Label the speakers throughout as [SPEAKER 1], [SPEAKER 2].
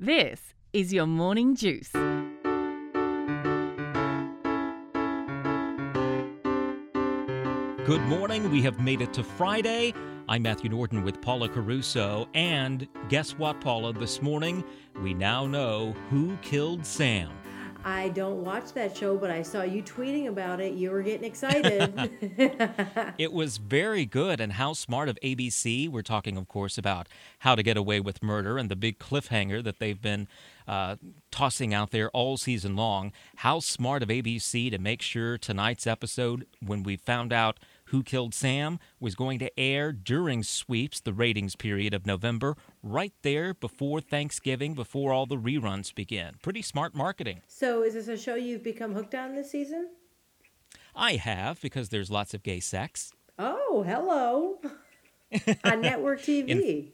[SPEAKER 1] This is your morning juice.
[SPEAKER 2] Good morning. We have made it to Friday. I'm Matthew Norton with Paula Caruso. And guess what, Paula? This morning, we now know who killed Sam.
[SPEAKER 3] I don't watch that show, but I saw you tweeting about it. You were getting excited.
[SPEAKER 2] It was very good. And how smart of ABC. We're talking, of course, about how to get away with murder and the big cliffhanger that they've been uh, tossing out there all season long. How smart of ABC to make sure tonight's episode, when we found out who Killed Sam was going to air during sweeps, the ratings period of November, right there before Thanksgiving, before all the reruns begin. Pretty smart marketing.
[SPEAKER 3] so, is this a show you've become hooked on this season?
[SPEAKER 2] I have, because there's lots of gay sex.
[SPEAKER 3] Oh, hello. on network TV.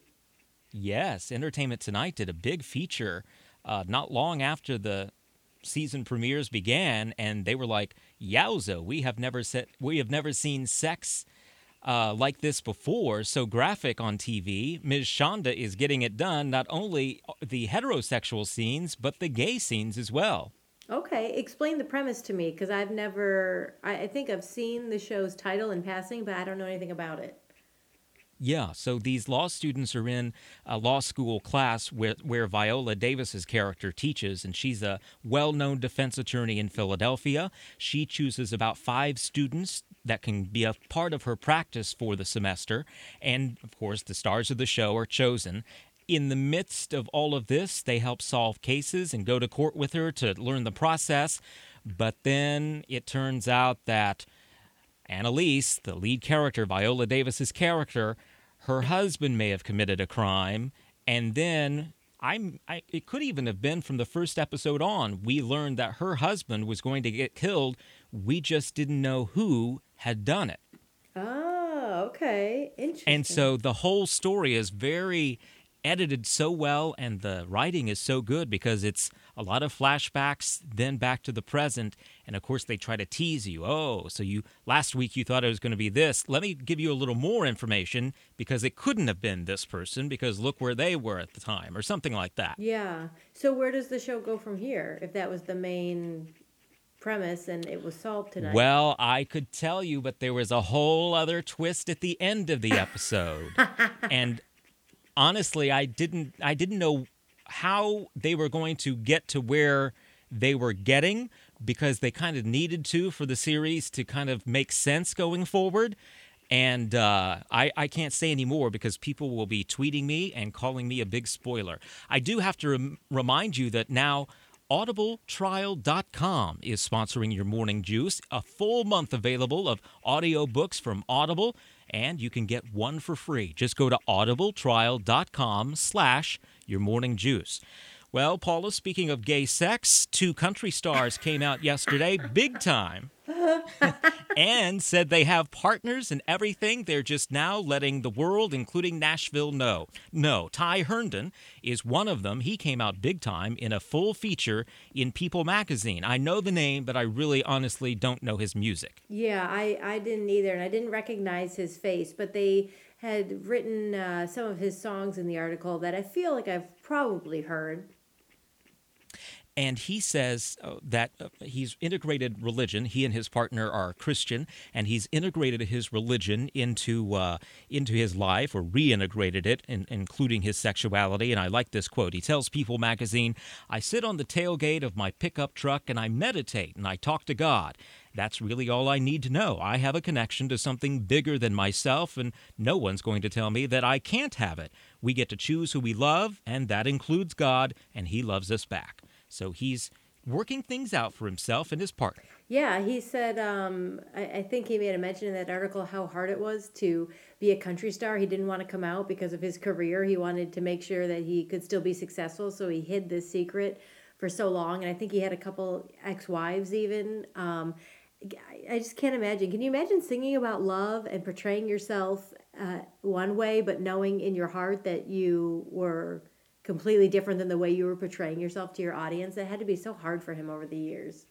[SPEAKER 2] Yes, Entertainment Tonight did a big feature uh, not long after the season premieres began, and they were like, "Yowza, we have never set, we have never seen sex." Uh, like this before, so graphic on TV. Ms. Shonda is getting it done, not only the heterosexual scenes, but the gay scenes as well.
[SPEAKER 3] Okay, explain the premise to me because I've never, I, I think I've seen the show's title in passing, but I don't know anything about it.
[SPEAKER 2] Yeah, so these law students are in a law school class where, where Viola Davis's character teaches, and she's a well known defense attorney in Philadelphia. She chooses about five students that can be a part of her practice for the semester, and of course, the stars of the show are chosen. In the midst of all of this, they help solve cases and go to court with her to learn the process. But then it turns out that Annalise, the lead character, Viola Davis's character, her husband may have committed a crime, and then I'm I, it could even have been from the first episode on. We learned that her husband was going to get killed. We just didn't know who had done it.
[SPEAKER 3] Oh, okay. Interesting.
[SPEAKER 2] And so the whole story is very edited so well and the writing is so good because it's a lot of flashbacks then back to the present and of course they try to tease you oh so you last week you thought it was going to be this let me give you a little more information because it couldn't have been this person because look where they were at the time or something like that
[SPEAKER 3] Yeah. So, where does the show go from here if that was the main premise and it was solved tonight?
[SPEAKER 2] well i could tell you but there was a whole other twist at the end of the episode and honestly i didn't i didn't know how they were going to get to where they were getting because they kind of needed to for the series to kind of make sense going forward and uh, I, I can't say any more because people will be tweeting me and calling me a big spoiler. I do have to rem- remind you that now audibletrial.com is sponsoring your morning juice, a full month available of audiobooks from Audible, and you can get one for free. Just go to audibletrial.com slash your morning juice. Well, Paula, speaking of gay sex, two country stars came out yesterday, big time, and said they have partners and everything. They're just now letting the world, including Nashville, know. No, Ty Herndon is one of them. He came out big time in a full feature in People magazine. I know the name, but I really honestly don't know his music.
[SPEAKER 3] Yeah, I, I didn't either, and I didn't recognize his face, but they had written uh, some of his songs in the article that I feel like I've probably heard.
[SPEAKER 2] And he says uh, that uh, he's integrated religion. He and his partner are Christian, and he's integrated his religion into uh, into his life, or reintegrated it, in, including his sexuality. And I like this quote. He tells People Magazine, "I sit on the tailgate of my pickup truck and I meditate and I talk to God." That's really all I need to know. I have a connection to something bigger than myself, and no one's going to tell me that I can't have it. We get to choose who we love, and that includes God, and He loves us back. So he's working things out for himself and his partner.
[SPEAKER 3] Yeah, he said, um, I, I think he made a mention in that article how hard it was to be a country star. He didn't want to come out because of his career. He wanted to make sure that he could still be successful, so he hid this secret for so long. And I think he had a couple ex wives even. Um, I- I just can't imagine. Can you imagine singing about love and portraying yourself uh, one way, but knowing in your heart that you were completely different than the way you were portraying yourself to your audience? That had to be so hard for him over the years.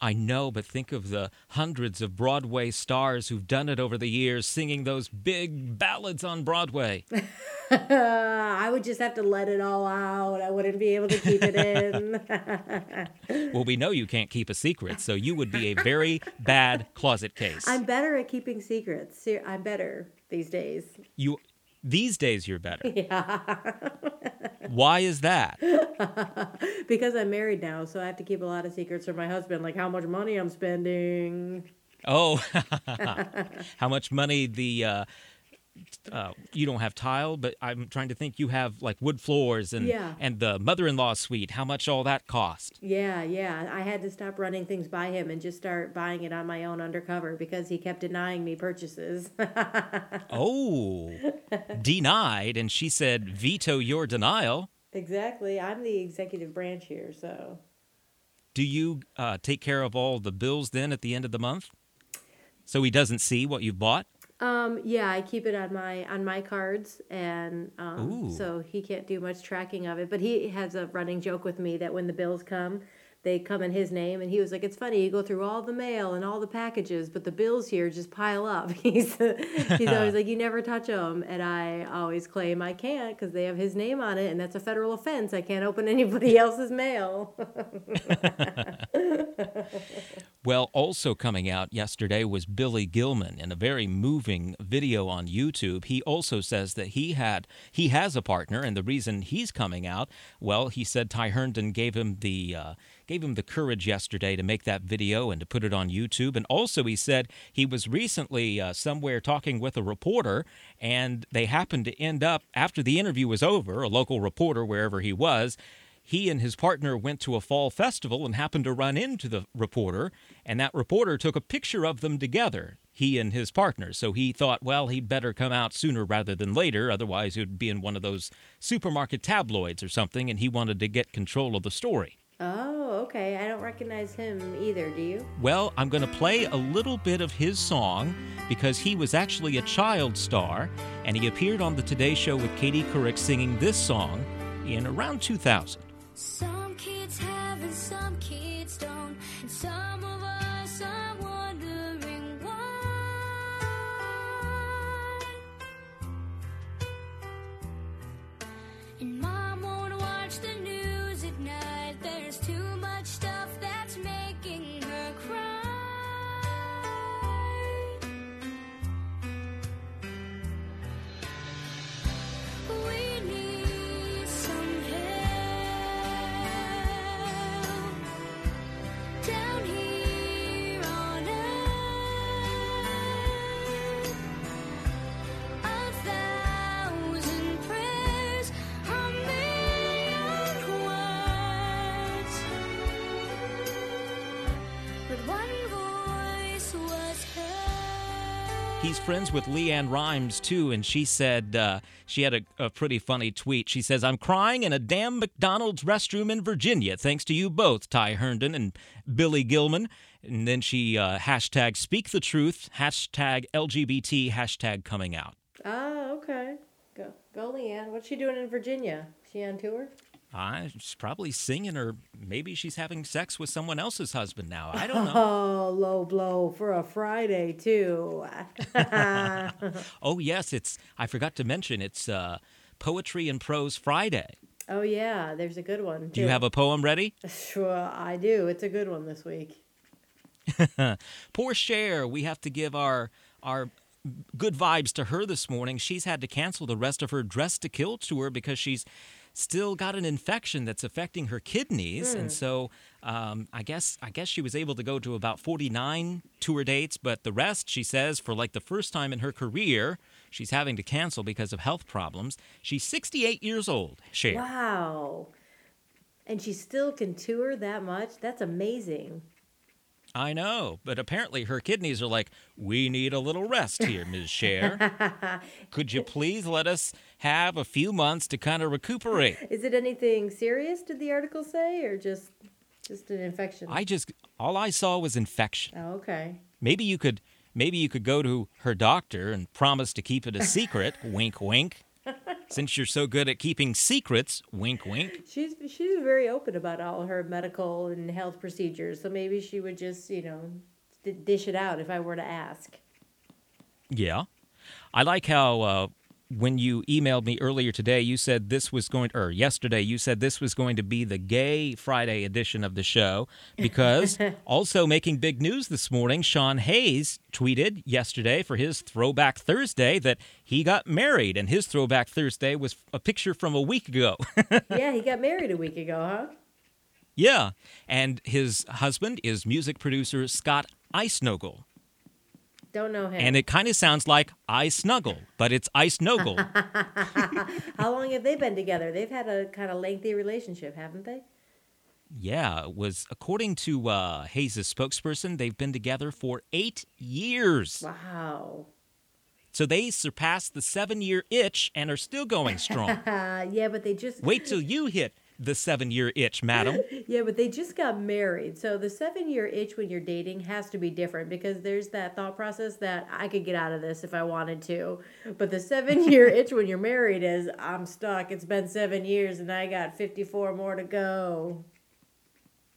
[SPEAKER 2] I know, but think of the hundreds of Broadway stars who've done it over the years, singing those big ballads on Broadway.
[SPEAKER 3] I would just have to let it all out. I wouldn't be able to keep it in.
[SPEAKER 2] well, we know you can't keep a secret, so you would be a very bad closet case.
[SPEAKER 3] I'm better at keeping secrets. I'm better these days.
[SPEAKER 2] You these days you're better.
[SPEAKER 3] Yeah.
[SPEAKER 2] Why is that?
[SPEAKER 3] because I'm married now, so I have to keep a lot of secrets from my husband, like how much money I'm spending.
[SPEAKER 2] Oh, how much money the uh, uh, you don't have tile, but I'm trying to think you have like wood floors and
[SPEAKER 3] Yeah.
[SPEAKER 2] and the mother-in-law suite. How much all that cost?
[SPEAKER 3] Yeah, yeah. I had to stop running things by him and just start buying it on my own undercover because he kept denying me purchases.
[SPEAKER 2] Oh, denied, and she said veto your denial.
[SPEAKER 3] exactly. I'm the executive branch here, so.
[SPEAKER 2] Do you uh, take care of all the bills then at the end of the month, so he doesn't see what you've bought?
[SPEAKER 3] Um, yeah, I keep it on my on my cards, and um, so he can't do much tracking of it. But he has a running joke with me that when the bills come, they come in his name, and he was like, "It's funny, you go through all the mail and all the packages, but the bills here just pile up." he's he's always like, "You never touch them," and I always claim I can't because they have his name on it, and that's a federal offense. I can't open anybody else's mail.
[SPEAKER 2] Well, also coming out yesterday was Billy Gilman in a very moving video on YouTube. He also says that he had he has a partner, and the reason he's coming out, well, he said Ty Herndon gave him the uh, gave him the courage yesterday to make that video and to put it on YouTube. And also, he said he was recently uh, somewhere talking with a reporter, and they happened to end up after the interview was over, a local reporter wherever he was he and his partner went to a fall festival and happened to run into the reporter, and that reporter took a picture of them together, he and his partner. So he thought, well, he'd better come out sooner rather than later, otherwise, he'd be in one of those supermarket tabloids or something, and he wanted to get control of the story.
[SPEAKER 3] Oh, okay. I don't recognize him either. Do you?
[SPEAKER 2] Well, I'm going to play a little bit of his song because he was actually a child star, and he appeared on the Today Show with Katie Couric singing this song in around 2000.
[SPEAKER 4] Some
[SPEAKER 2] with LeAnn Rimes too, and she said uh, she had a, a pretty funny tweet. She says, "I'm crying in a damn McDonald's restroom in Virginia, thanks to you both, Ty Herndon and Billy Gilman." And then she uh, hashtag Speak the Truth, hashtag LGBT, hashtag Coming Out.
[SPEAKER 3] Oh, okay. Go, go, LeAnn. What's she doing in Virginia? She on tour?
[SPEAKER 2] Uh, she's probably singing, or maybe she's having sex with someone else's husband now. I don't know.
[SPEAKER 3] Oh, low blow for a Friday too.
[SPEAKER 2] oh yes, it's. I forgot to mention it's uh, Poetry and Prose Friday.
[SPEAKER 3] oh yeah, there's a good one.
[SPEAKER 2] Do you have a poem ready?
[SPEAKER 3] Sure, I do. It's a good one this week.
[SPEAKER 2] Poor Cher, we have to give our our good vibes to her this morning. She's had to cancel the rest of her Dress to Kill tour because she's still got an infection that's affecting her kidneys, and so um, I guess I guess she was able to go to about 49 tour dates, but the rest, she says, for like the first time in her career, she's having to cancel because of health problems. She's 68 years old, Cher.
[SPEAKER 3] Wow. And she still can tour that much? That's amazing.
[SPEAKER 2] I know, but apparently her kidneys are like, we need a little rest here, Ms. Cher. Could you please let us have a few months to kind of recuperate?
[SPEAKER 3] Is it anything serious, did the article say, or just just an infection?
[SPEAKER 2] I just all I saw was infection.
[SPEAKER 3] oh, okay.
[SPEAKER 2] Maybe you could maybe you could go to her doctor and promise to keep it a secret. wink wink. Since you're so good at keeping secrets, wink, wink.
[SPEAKER 3] She's she's very open about all her medical and health procedures, so maybe she would just you know d- dish it out if I were to ask.
[SPEAKER 2] Yeah. I like how uh, when you emailed me earlier today, you said this was going, or yesterday, you said this was going to be the Gay Friday edition of the show because also making big news this morning, Sean Hayes tweeted yesterday for his Throwback Thursday that he got married, and his Throwback Thursday was a picture from a week ago.
[SPEAKER 3] yeah, he got married a week ago, huh?
[SPEAKER 2] yeah. And his husband is music producer Scott Icenogle.
[SPEAKER 3] Don't know him.
[SPEAKER 2] And it kind of sounds like I snuggle, but it's Ice Nogle.
[SPEAKER 3] How long have they been together? They've had a kind of lengthy relationship, haven't they?
[SPEAKER 2] Yeah, it was according to uh, Hayes' spokesperson, they've been together for eight years.
[SPEAKER 3] Wow.
[SPEAKER 2] So they surpassed the seven year itch and are still going strong.
[SPEAKER 3] Yeah, but they just
[SPEAKER 2] Wait till you hit the seven year itch, madam.
[SPEAKER 3] yeah, but they just got married. So the seven year itch when you're dating has to be different because there's that thought process that I could get out of this if I wanted to. But the seven year itch when you're married is I'm stuck. It's been seven years and I got 54 more to go.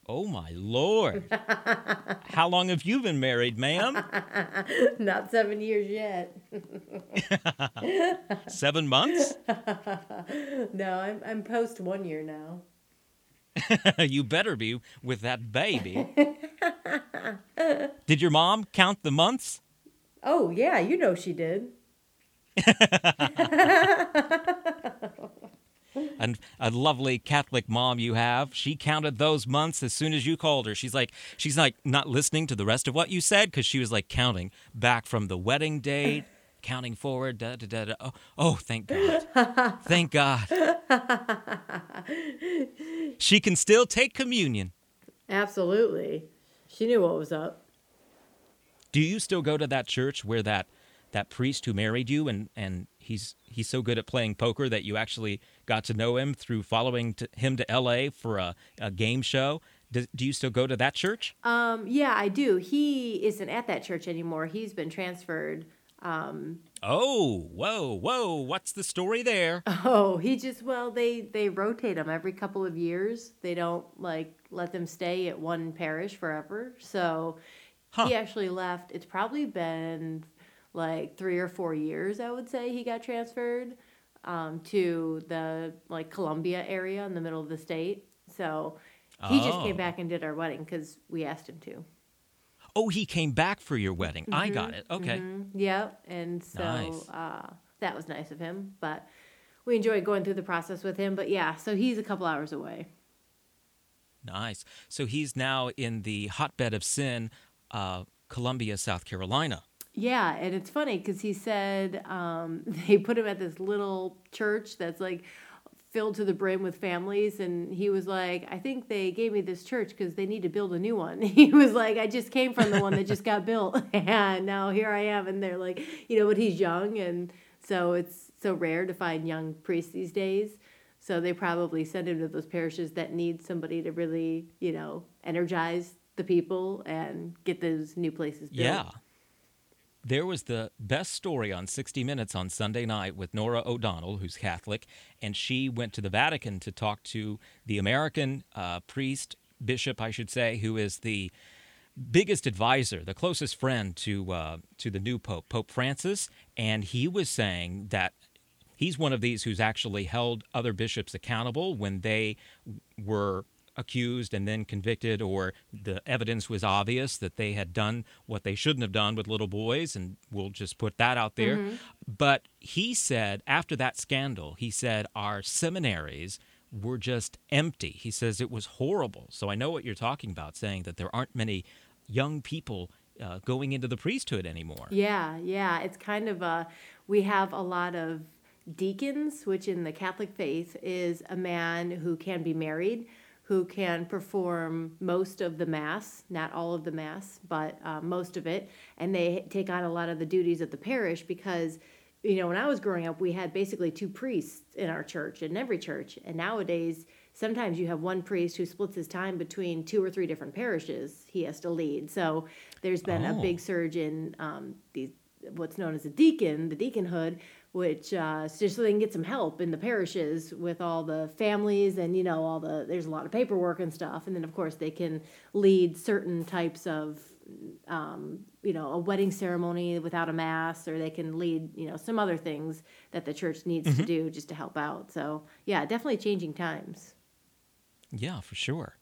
[SPEAKER 2] Oh my lord. How long have you been married, ma'am?
[SPEAKER 3] Not seven years yet.
[SPEAKER 2] Seven months?
[SPEAKER 3] No, I'm I'm post one year now.
[SPEAKER 2] you better be with that baby. Did your mom count the months?
[SPEAKER 3] Oh yeah, you know she did. Mm.
[SPEAKER 2] and a lovely Catholic mom you have. She counted those months as soon as you called her. She's like, she's like not listening to the rest of what you said because she was like counting back from the wedding date, counting forward. Da, da, da, da. Oh, oh, thank God. thank God. she can still take communion.
[SPEAKER 3] Absolutely. She knew what was up.
[SPEAKER 2] Do you still go to that church where that that priest who married you and and he's he's so good at playing poker that you actually got to know him through following to, him to L.A. for a, a game show? Do, do you still go to that church?
[SPEAKER 3] Um, yeah, I do. He isn't at that church anymore. He's been transferred. Um,
[SPEAKER 2] Oh, whoa, whoa! What's the story there?
[SPEAKER 3] oh, he just well, they they rotate them every couple of years. They don't like let them stay at one parish forever. So
[SPEAKER 2] Huh.
[SPEAKER 3] he actually left. It's probably been like three or four years. I would say he got transferred um, to the like Columbia area in the middle of the state. So he just
[SPEAKER 2] Oh.
[SPEAKER 3] came back and did our wedding because we asked him to.
[SPEAKER 2] Oh, he came back for your wedding. I got it. Okay.
[SPEAKER 3] Mhm. Yep. And so
[SPEAKER 2] Nice.
[SPEAKER 3] uh, that was nice of him. But we enjoyed going through the process with him. But yeah, so he's a couple hours away.
[SPEAKER 2] Nice. So he's now in the hotbed of sin, uh, Columbia, South Carolina.
[SPEAKER 3] Yeah, and it's funny because he said um, they put him at this little church that's like filled to the brim with families, and he was like, "I think they gave me this church because they need to build a new one." He was like, "I just came from the one that just got built, and now here I am." And they're like, you know, but he's young, and so it's so rare to find young priests these days. So they probably send him to those parishes that need somebody to really, you know, energize the people and get those new places built.
[SPEAKER 2] Yeah. There was the best story on 60 Minutes on Sunday night with Norah O'Donnell, who's Catholic, and she went to the Vatican to talk to the American uh, priest, bishop, I should say, who is the biggest advisor, the closest friend to uh, to the new pope, Pope Francis, and he was saying that he's one of these who's actually held other bishops accountable when they were accused and then convicted or the evidence was obvious that they had done what they shouldn't have done with little boys and we'll just put that out there. But he said after that scandal he said our seminaries were just empty. He says it was horrible. So i know what you're talking about saying that there aren't many young people uh, going into the priesthood anymore.
[SPEAKER 3] Yeah, yeah. It's kind of a, we have a lot of deacons, which in the Catholic faith is a man who can be married, who can perform most of the Mass, not all of the Mass, but uh, most of it. And they take on a lot of the duties of the parish because, you know, when I was growing up, we had basically two priests in our church, in every church. And nowadays, sometimes you have one priest who splits his time between two or three different parishes he has to lead. So there's been a
[SPEAKER 2] Oh.
[SPEAKER 3] big surge in um, these what's known as a deacon, the deaconhood, which uh, just so they can get some help in the parishes with all the families and you know all the there's a lot of paperwork and stuff and then of course they can lead certain types of um, you know a wedding ceremony without a mass or they can lead you know some other things that the church needs to do just to help out so yeah definitely changing times
[SPEAKER 2] Yeah, for sure.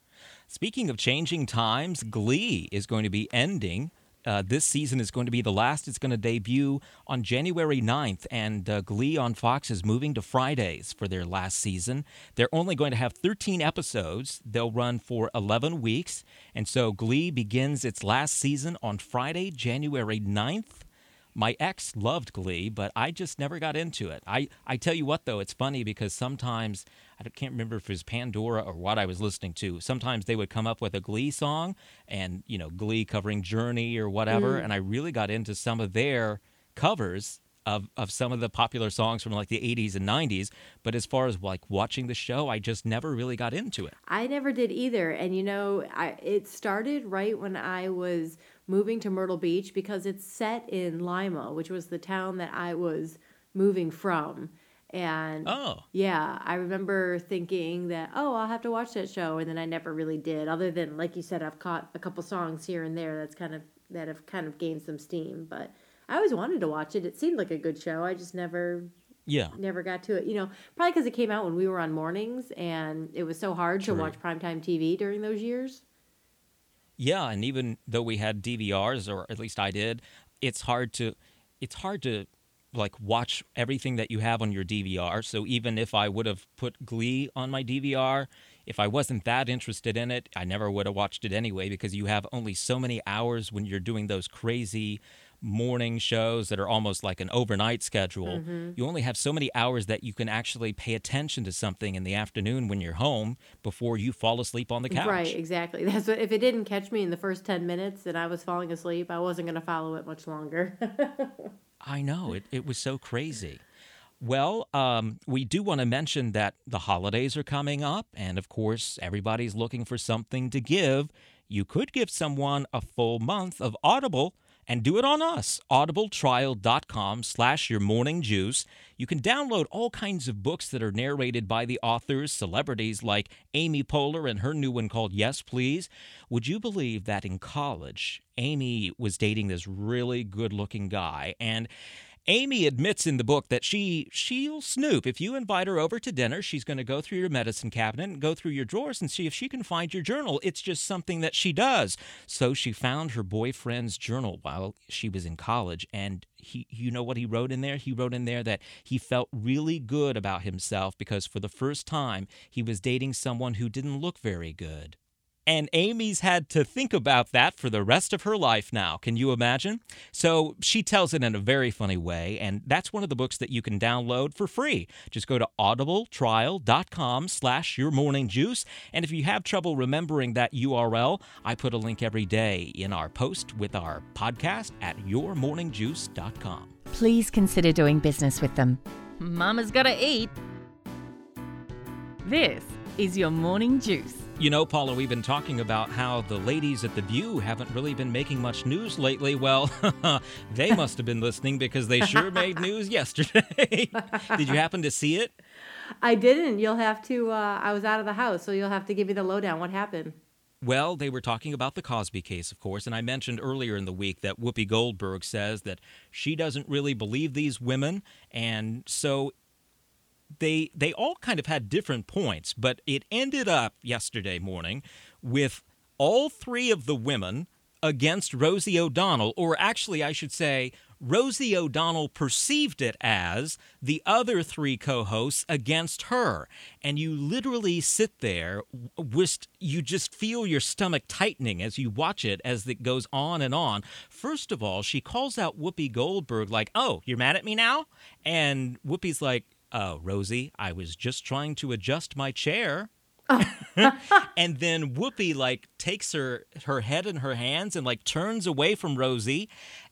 [SPEAKER 2] Speaking of changing times, Glee is going to be ending. Uh, this season is going to be the last. It's going to debut on January 9th, and uh, Glee on Fox is moving to Fridays for their last season. They're only going to have 13 episodes. They'll run for 11 weeks, and so Glee begins its last season on Friday, January 9th. My ex loved Glee, but I just never got into it. I, I tell you what, though, it's funny because sometimes, I can't remember if it was Pandora or what I was listening to. Sometimes they would come up with a Glee song and, you know, Glee covering Journey or whatever. Mm. And I really got into some of their covers of, of some of the popular songs from like the 80s and 90s. But as far as like watching the show, I just never really got into it.
[SPEAKER 3] I never did either. And you know, I, it started right when I was moving to Myrtle Beach because it's set in Lima, which was the town that I was moving from. And
[SPEAKER 2] Oh.
[SPEAKER 3] yeah, I remember thinking that, oh, I'll have to watch that show. And then I never really did, other than, like you said, I've caught a couple songs here and there that's kind of, that have kind of gained some steam. But I always wanted to watch it. It seemed like a good show. I just never
[SPEAKER 2] Yeah.
[SPEAKER 3] never got to it. You know, probably because it came out when we were on mornings and it was so hard
[SPEAKER 2] True.
[SPEAKER 3] to watch primetime TV during those years.
[SPEAKER 2] Yeah, and even though we had DVRs, or at least I did, it's hard to it's hard to like watch everything that you have on your DVR. So even if I would have put Glee on my DVR, if I wasn't that interested in it, I never would have watched it anyway because you have only so many hours when you're doing those crazy morning shows that are almost like an overnight schedule. You only have so many hours that you can actually pay attention to something in the afternoon when you're home before you fall asleep on the couch.
[SPEAKER 3] Right, exactly. That's what if it didn't catch me in the first 10 minutes and I was falling asleep, I wasn't going to follow it much longer.
[SPEAKER 2] I know it. It was so crazy. Well, um, we do want to mention that the holidays are coming up, and of course, everybody's looking for something to give. You could give someone a full month of Audible and do it on us. audibletrial.com slash your morning juice. You can download all kinds of books that are narrated by the authors, celebrities like Amy Poehler and her new one called Yes Please. Would you believe that in college, Amy was dating this really good looking guy and Amy admits in the book that she she'll snoop. If you invite her over to dinner, she's going to go through your medicine cabinet and go through your drawers and see if she can find your journal. It's just something that she does. So she found her boyfriend's journal while she was in college and he you know what he wrote in there? He wrote in there that he felt really good about himself because for the first time he was dating someone who didn't look very good. And Amy's had to think about that for the rest of her life now. Can you imagine? So she tells it in a very funny way, and that's one of the books that you can download for free. Just go to audibletrial.com slash your morning juice. And if you have trouble remembering that URL, I put a link every day in our post with our podcast at yourmorningjuice.com.
[SPEAKER 1] Please consider doing business with them. Mama's gotta eat. This is your morning juice.
[SPEAKER 2] You know, Paula, we've been talking about how the ladies at The View haven't really been making much news lately. Well, they must have been listening because they sure made news yesterday. Did you happen to see it?
[SPEAKER 3] I didn't. You'll have to, uh, I was out of the house, so you'll have to give me the lowdown. What happened?
[SPEAKER 2] Well, they were talking about the Cosby case, of course, and I mentioned earlier in the week that Whoopi Goldberg says that she doesn't really believe these women, and so they they all kind of had different points, but it ended up yesterday morning with all three of the women against Rosie O'Donnell, or actually, I should say, Rosie O'Donnell perceived it as the other three co hosts against her. And you literally sit there, whist, you just feel your stomach tightening as you watch it as it goes on and on. First of all, she calls out Whoopi Goldberg, like, Oh, you're mad at me now? And Whoopi's like, Oh, Rosie, I was just trying to adjust my chair. and then Whoopi like takes her her head in her hands and like turns away from Rosie,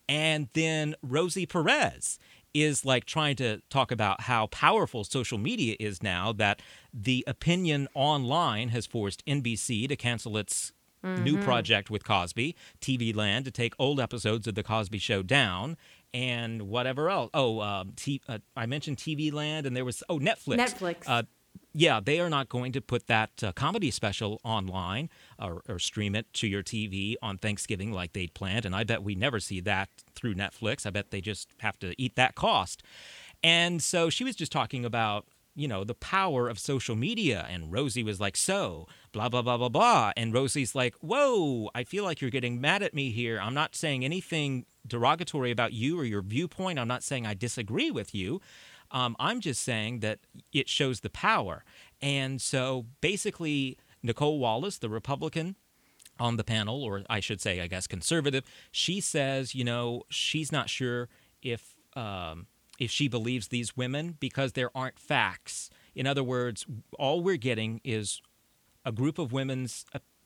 [SPEAKER 2] and then Rosie Perez is like trying to talk about how powerful social media is now that the opinion online has forced NBC to cancel its new mm-hmm. project with Cosby, TV Land to take old episodes of the Cosby show down, and whatever else. Oh, um, t- uh, I mentioned TV Land, and there was oh Netflix.
[SPEAKER 3] Netflix.
[SPEAKER 2] Uh, yeah, they are not going to put that uh, comedy special online or, or stream it to your TV on Thanksgiving like they'd planned. And I bet we never see that through Netflix. I bet they just have to eat that cost. And so she was just talking about, you know, the power of social media. And Rosie was like, so, blah, blah, blah, blah, blah. And Rosie's like, whoa, I feel like you're getting mad at me here. I'm not saying anything derogatory about you or your viewpoint. I'm not saying I disagree with you. Um, I'm just saying that it shows the power. And so basically, Nicolle Wallace, the Republican on the panel, or I should say, I guess, conservative, she says, you know, she's not sure if. Um, if she believes these women because there aren't facts. In other words, all we're getting is a group of women's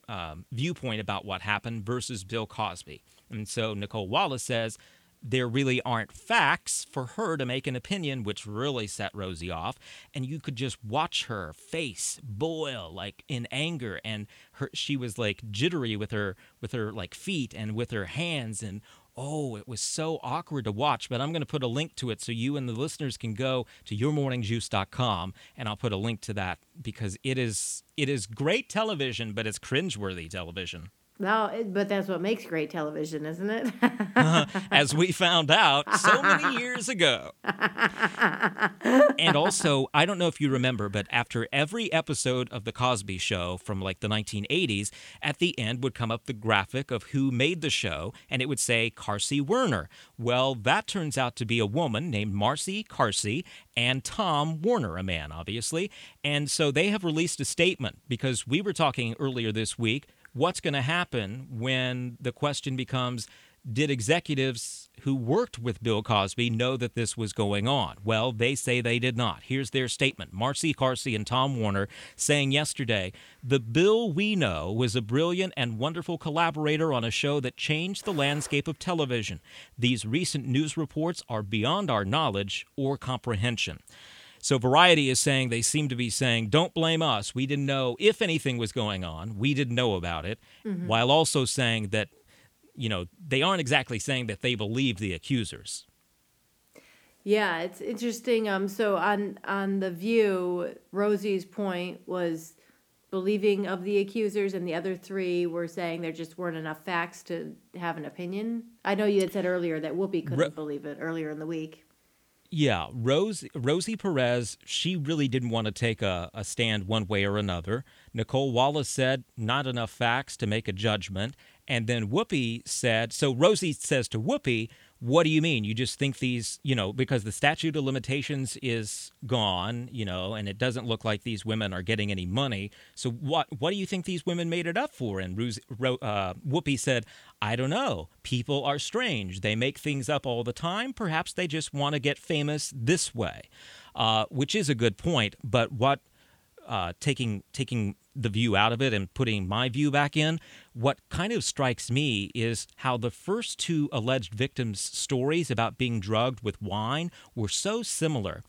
[SPEAKER 2] um, viewpoint about what happened versus Bill Cosby. And so Nicolle Wallace says there really aren't facts for her to make an opinion, which really set Rosie off. And you could just watch her face boil like in anger, and her she was like jittery with her with her like feet and with her hands, and oh, it was so awkward to watch. But I'm going to put a link to it so you and the listeners can go to yourmorningjuice.com, and I'll put a link to that because it is it is great television, but it's cringeworthy television.
[SPEAKER 3] No, but that's what makes great television, isn't it?
[SPEAKER 2] as we found out so many years ago. and also, I don't know if you remember, but after every episode of The Cosby Show from like the 1980s, at the end would come up the graphic of who made the show, and it would say Carsey Werner. Well, that turns out to be a woman named Marcy Carsey and Tom Werner, a man, obviously. And so they have released a statement because we were talking earlier this week what's going to happen when the question becomes did executives who worked with Bill Cosby know that this was going on? Well, they say they did not. Here's their statement Marcy Carsey and Tom Werner saying yesterday The Bill we know was a brilliant and wonderful collaborator on a show that changed the landscape of television. These recent news reports are beyond our knowledge or comprehension. So Variety is saying they seem to be saying, don't blame us. We didn't know if anything was going on. We didn't know about it. Mm-hmm. While also saying that, you know, they aren't exactly saying that they believe the accusers.
[SPEAKER 3] Yeah, it's interesting. Um, so on on the View, Rosie's point was believing of the accusers, and the other three were saying there just weren't enough facts to have an opinion. I know you had said earlier that Whoopi couldn't believe it earlier in the week.
[SPEAKER 2] Yeah, Rose Rosie Perez, she really didn't want to take a, a stand one way or another. Nicolle Wallace said not enough facts to make a judgment. And then Whoopi said, so Rosie says to Whoopi, what do you mean? You just think these, you know, because the statute of limitations is gone, you know, and it doesn't look like these women are getting any money. So what what do you think these women made it up for? And Ruse, uh, Whoopi said, I don't know. People are strange. They make things up all the time. Perhaps they just want to get famous this way, uh, which is a good point. But what uh, taking taking the view out of it and putting my view back in, what kind of strikes me is how the first two alleged victims' stories about being drugged with wine were so similar.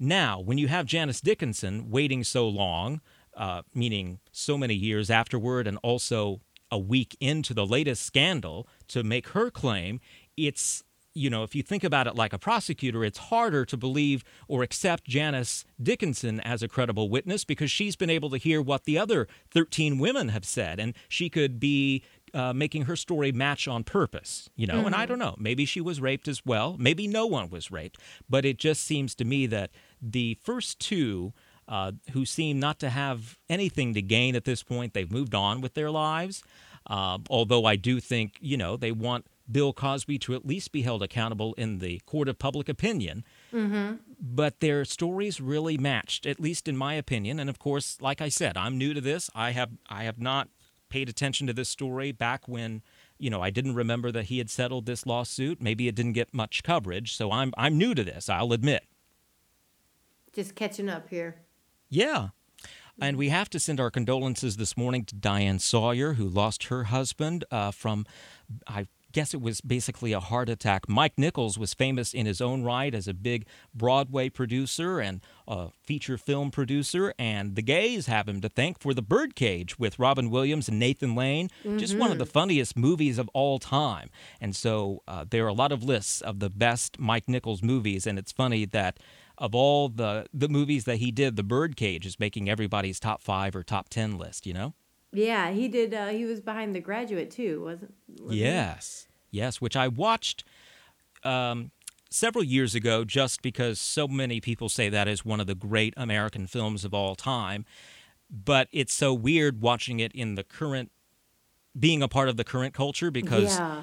[SPEAKER 2] Now, when you have Janice Dickinson waiting so long, uh, meaning so many years afterward, and also a week into the latest scandal to make her claim, it's you know, if you think about it like a prosecutor, it's harder to believe or accept Janice Dickinson as a credible witness because she's been able to hear what the other 13 women have said, and she could be uh, making her story match on purpose, you know. Mm-hmm. And I mm-hmm. don't know, maybe she was raped as well, maybe no one was raped, but it just seems to me that the first two. Uh, who seem not to have anything to gain at this point. They've moved on with their lives. Uh, although I do think, you know, they want Bill Cosby to at least be held accountable in the court of public opinion. Mm-hmm. But their stories really matched, at least in my opinion. And of course, like I said, I'm new to this. I have I have not paid attention to this story back when you know I didn't remember that he had settled this lawsuit. Maybe it didn't get much coverage, so I'm I'm new to this. I'll admit.
[SPEAKER 3] Just catching up here.
[SPEAKER 2] Yeah. And we have to send our condolences this morning to Diane Sawyer, who lost her husband uh, from, I guess it was basically a heart attack. Mike Nichols was famous in his own right as a big Broadway producer and a feature film producer, and the gays have him to thank for The Birdcage with Robin Williams and Nathan Lane. Just one of the funniest movies of all time. And so uh, there are a lot of lists of the best Mike Nichols movies, and it's funny that of all the the movies that he did, The Birdcage is making everybody's top five or top ten list. You know?
[SPEAKER 3] Yeah, he did. Uh, he was behind The Graduate too, wasn't? wasn't he?
[SPEAKER 2] Yes, yes, which I watched um, several years ago just because so many people say that is one of the great American films of all time. But it's so weird watching it in the current, being a part of the current culture because
[SPEAKER 3] yeah.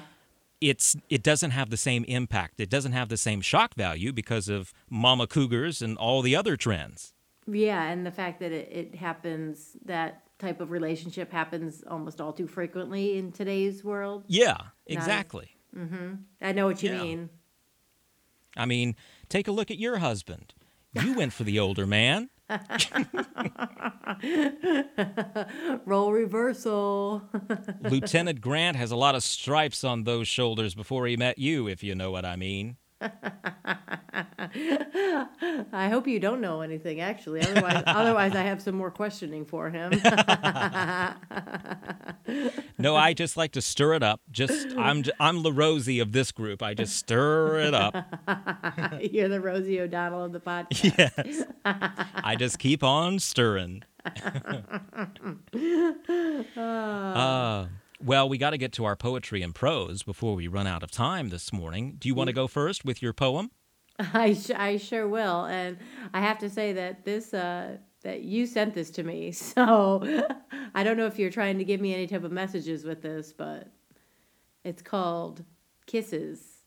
[SPEAKER 2] it's it doesn't have the same impact. It doesn't have the same shock value because of mama cougars and all the other trends.
[SPEAKER 3] Yeah, and the fact that it, it happens, that type of relationship happens almost all too frequently in today's world.
[SPEAKER 2] Yeah, exactly. Mm-hmm.
[SPEAKER 3] I know what you
[SPEAKER 2] Yeah.
[SPEAKER 3] mean.
[SPEAKER 2] I mean, take a look at your husband. You went for the older man.
[SPEAKER 3] Role reversal.
[SPEAKER 2] Lieutenant Grant has a lot of stripes on those shoulders before he met you, if you know what I mean.
[SPEAKER 3] I hope you don't know anything, actually. Otherwise, otherwise, I have some more questioning for him.
[SPEAKER 2] No, I just like to stir it up. Just I'm I'm La Rosie of this group. I just stir it up.
[SPEAKER 3] You're the Rosie O'Donnell of the podcast.
[SPEAKER 2] Yes. I just keep on stirring. uh, well, we got to get to our poetry and prose before we run out of time this morning. Do you want to go first with your poem?
[SPEAKER 3] I, sh- I sure will. And I have to say that this, uh, that you sent this to me. So I don't know if you're trying to give me any type of messages with this, but it's called Kisses.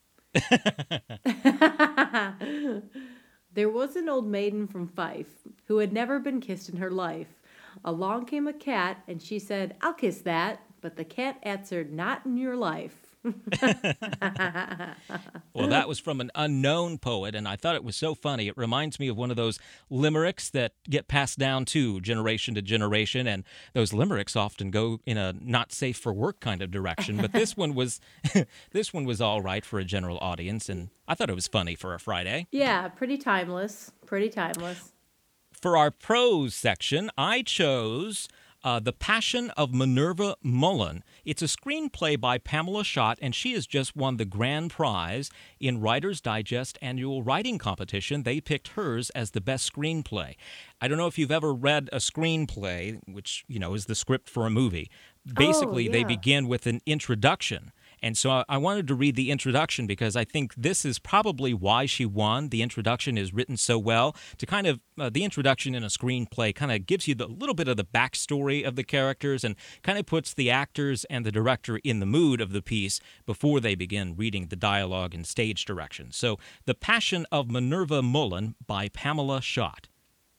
[SPEAKER 3] there was an old maiden from Fife who had never been kissed in her life. Along came a cat, and she said, I'll kiss that. But the cat answered, Not in your life.
[SPEAKER 2] Well, that was from an unknown poet, and I thought it was so funny. It reminds me of one of those limericks that get passed down to generation to generation, and those limericks often go in a not safe for work kind of direction. But this one was, this one was all right for a general audience, and I thought it was funny for a Friday.
[SPEAKER 3] Yeah, pretty timeless. Pretty timeless.
[SPEAKER 2] For our prose section, I chose uh, The Passion of Minerva Mullen. It's a screenplay by Pamela Schott, and she has just won the grand prize in Writer's Digest annual writing competition. They picked hers as the best screenplay. I don't know if you've ever read a screenplay, which, you know, is the script for a movie. Basically, they
[SPEAKER 3] yeah.
[SPEAKER 2] begin with an introduction. And so I- wanted to read the introduction because I think this is probably why she won. The introduction is written so well to kind of uh, the introduction in a screenplay kind of gives you the little bit of the backstory of the characters and kind of puts the actors and the director in the mood of the piece before they begin reading the dialogue and stage direction. So, The Passion of Minerva Mullen by Pamela Schott.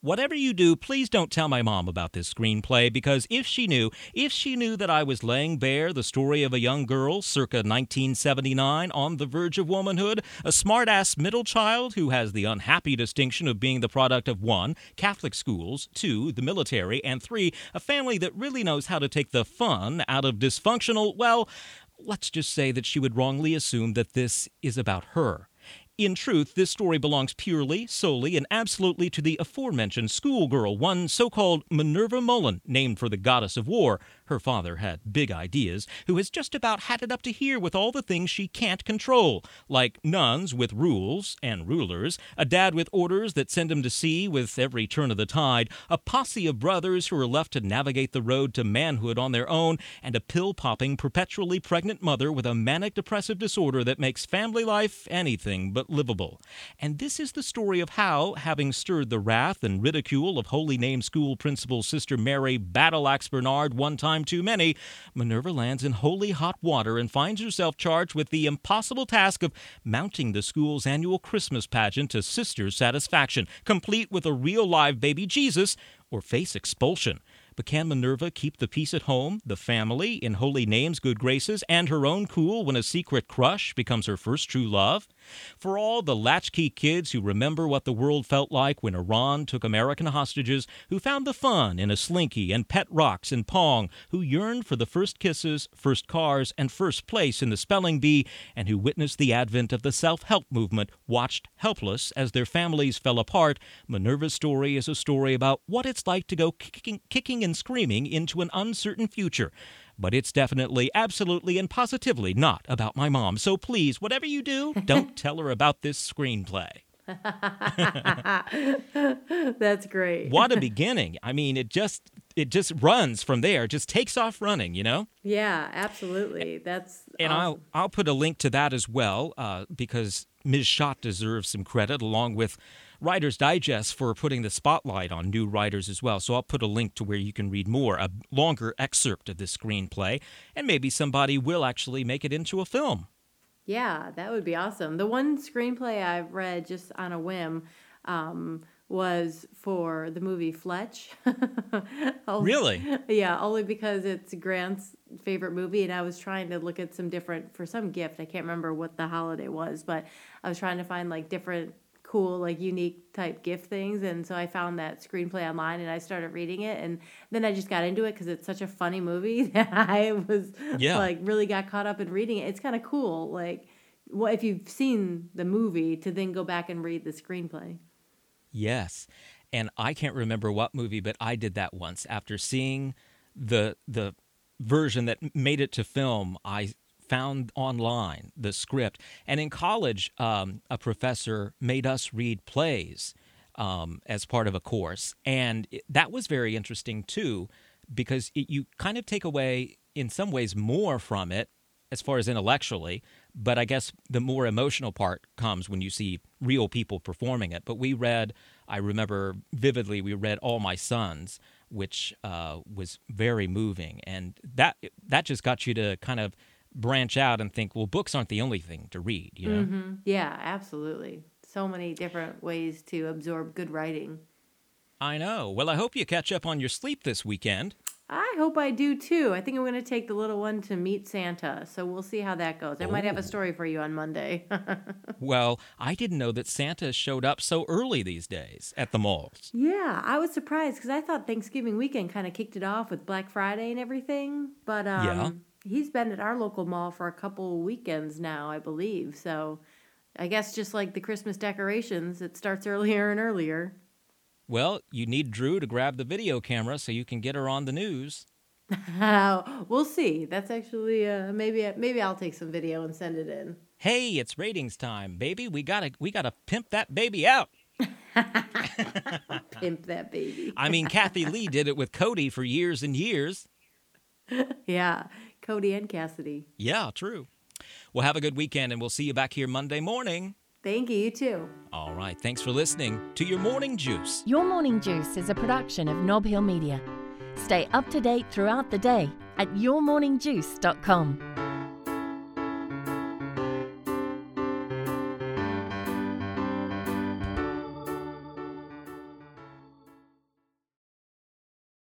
[SPEAKER 2] Whatever you do, please don't tell my mom about this screenplay because if she knew, if she knew that I was laying bare the story of a young girl circa 1979 on the verge of womanhood, a smart ass middle child who has the unhappy distinction of being the product of one, Catholic schools, two, the military, and three, a family that really knows how to take the fun out of dysfunctional, well, let's just say that she would wrongly assume that this is about her. In truth, this story belongs purely, solely, and absolutely to the aforementioned schoolgirl, one so called Minerva Mullen, named for the goddess of war. Her father had big ideas, who has just about had it up to here with all the things she can't control, like nuns with rules and rulers, a dad with orders that send him to sea with every turn of the tide, a posse of brothers who are left to navigate the road to manhood on their own, and a pill popping, perpetually pregnant mother with a manic depressive disorder that makes family life anything but livable. And this is the story of how, having stirred the wrath and ridicule of Holy Name School Principal Sister Mary Battle Axe Bernard one time too many, Minerva lands in holy hot water and finds herself charged with the impossible task of mounting the school's annual Christmas pageant to sister's satisfaction, complete with a real live baby Jesus, or face expulsion. But can Minerva keep the peace at home, the family, in holy name's good graces, and her own cool when a secret crush becomes her first true love? For all the latchkey kids who remember what the world felt like when Iran took American hostages, who found the fun in a slinky and pet rocks and pong, who yearned for the first kisses, first cars, and first place in the spelling bee, and who witnessed the advent of the self help movement, watched helpless as their families fell apart, Minerva's story is a story about what it's like to go kicking, kicking and screaming into an uncertain future. But it's definitely, absolutely, and positively not about my mom. So please, whatever you do, don't tell her about this screenplay.
[SPEAKER 3] That's great.
[SPEAKER 2] What a beginning. I mean, it just it just runs from there, just takes off running, you know?
[SPEAKER 3] Yeah, absolutely. That's
[SPEAKER 2] And
[SPEAKER 3] awesome.
[SPEAKER 2] I'll I'll put a link to that as well, uh, because Ms. Schott deserves some credit, along with Writer's Digest for putting the spotlight on new writers as well. So I'll put a link to where you can read more, a longer excerpt of this screenplay, and maybe somebody will actually make it into a film.
[SPEAKER 3] Yeah, that would be awesome. The one screenplay I've read just on a whim um, was for the movie Fletch. Only-
[SPEAKER 2] Really?
[SPEAKER 3] Yeah, only because it's Grant's favorite movie, and I was trying to look at some different for some gift. I can't remember what the holiday was, but I was trying to find like different cool, like unique type gift things, and so I found that screenplay online, and I started reading it, and then I just got into it because it's such a funny movie that I was
[SPEAKER 2] Yeah.
[SPEAKER 3] like really got caught up in reading it. It's kind of cool, like. Well, if you've seen the movie, to then go back and read the screenplay.
[SPEAKER 2] Yes. And I can't remember what movie, but I did that once. After seeing the the version that made it to film, I found online the script. And in college, um, a professor made us read plays um, as part of a course. And it, that was very interesting too, because it, you kind of take away, in some ways, more from it as far as intellectually, but I guess the more emotional part comes when you see real people performing it. But we read, I remember vividly, we read All My Sons, which uh, was very moving, and that that just got you to kind of branch out and think, well, books aren't the only thing to read, you know?
[SPEAKER 3] Mm-hmm. Yeah, absolutely. So many different ways to absorb good writing.
[SPEAKER 2] I know. Well, I hope you catch up on your sleep this weekend.
[SPEAKER 3] I hope I do too. I think I'm going to take the little one to meet Santa, so we'll see how that goes. I might have a story for you on Monday.
[SPEAKER 2] Well, I didn't know that Santa showed up so early these days at the malls.
[SPEAKER 3] yeah, I was surprised because I thought Thanksgiving weekend kind of kicked it off with Black Friday and everything, but um,
[SPEAKER 2] Yeah.
[SPEAKER 3] He's been at our local mall for a couple weekends now, I believe. So I guess just like the Christmas decorations, it starts earlier and earlier.
[SPEAKER 2] Well, you need Drew to grab the video camera so you can get her on the news.
[SPEAKER 3] we'll see. That's actually uh, maybe maybe I'll take some video and send it in.
[SPEAKER 2] Hey, it's ratings time, baby. We gotta we gotta pimp that baby out.
[SPEAKER 3] Pimp that baby.
[SPEAKER 2] I mean, Kathie Lee did it with Cody for years and years.
[SPEAKER 3] Yeah, Cody and Cassidy.
[SPEAKER 2] Yeah, true. Well, have a good weekend, and we'll see you back here Monday morning.
[SPEAKER 3] Thank you. You too.
[SPEAKER 2] All right. Thanks for listening to your morning juice.
[SPEAKER 1] Your Morning Juice is a production of Nob Hill Media. Stay up to date throughout the day at yourmorningjuice.com.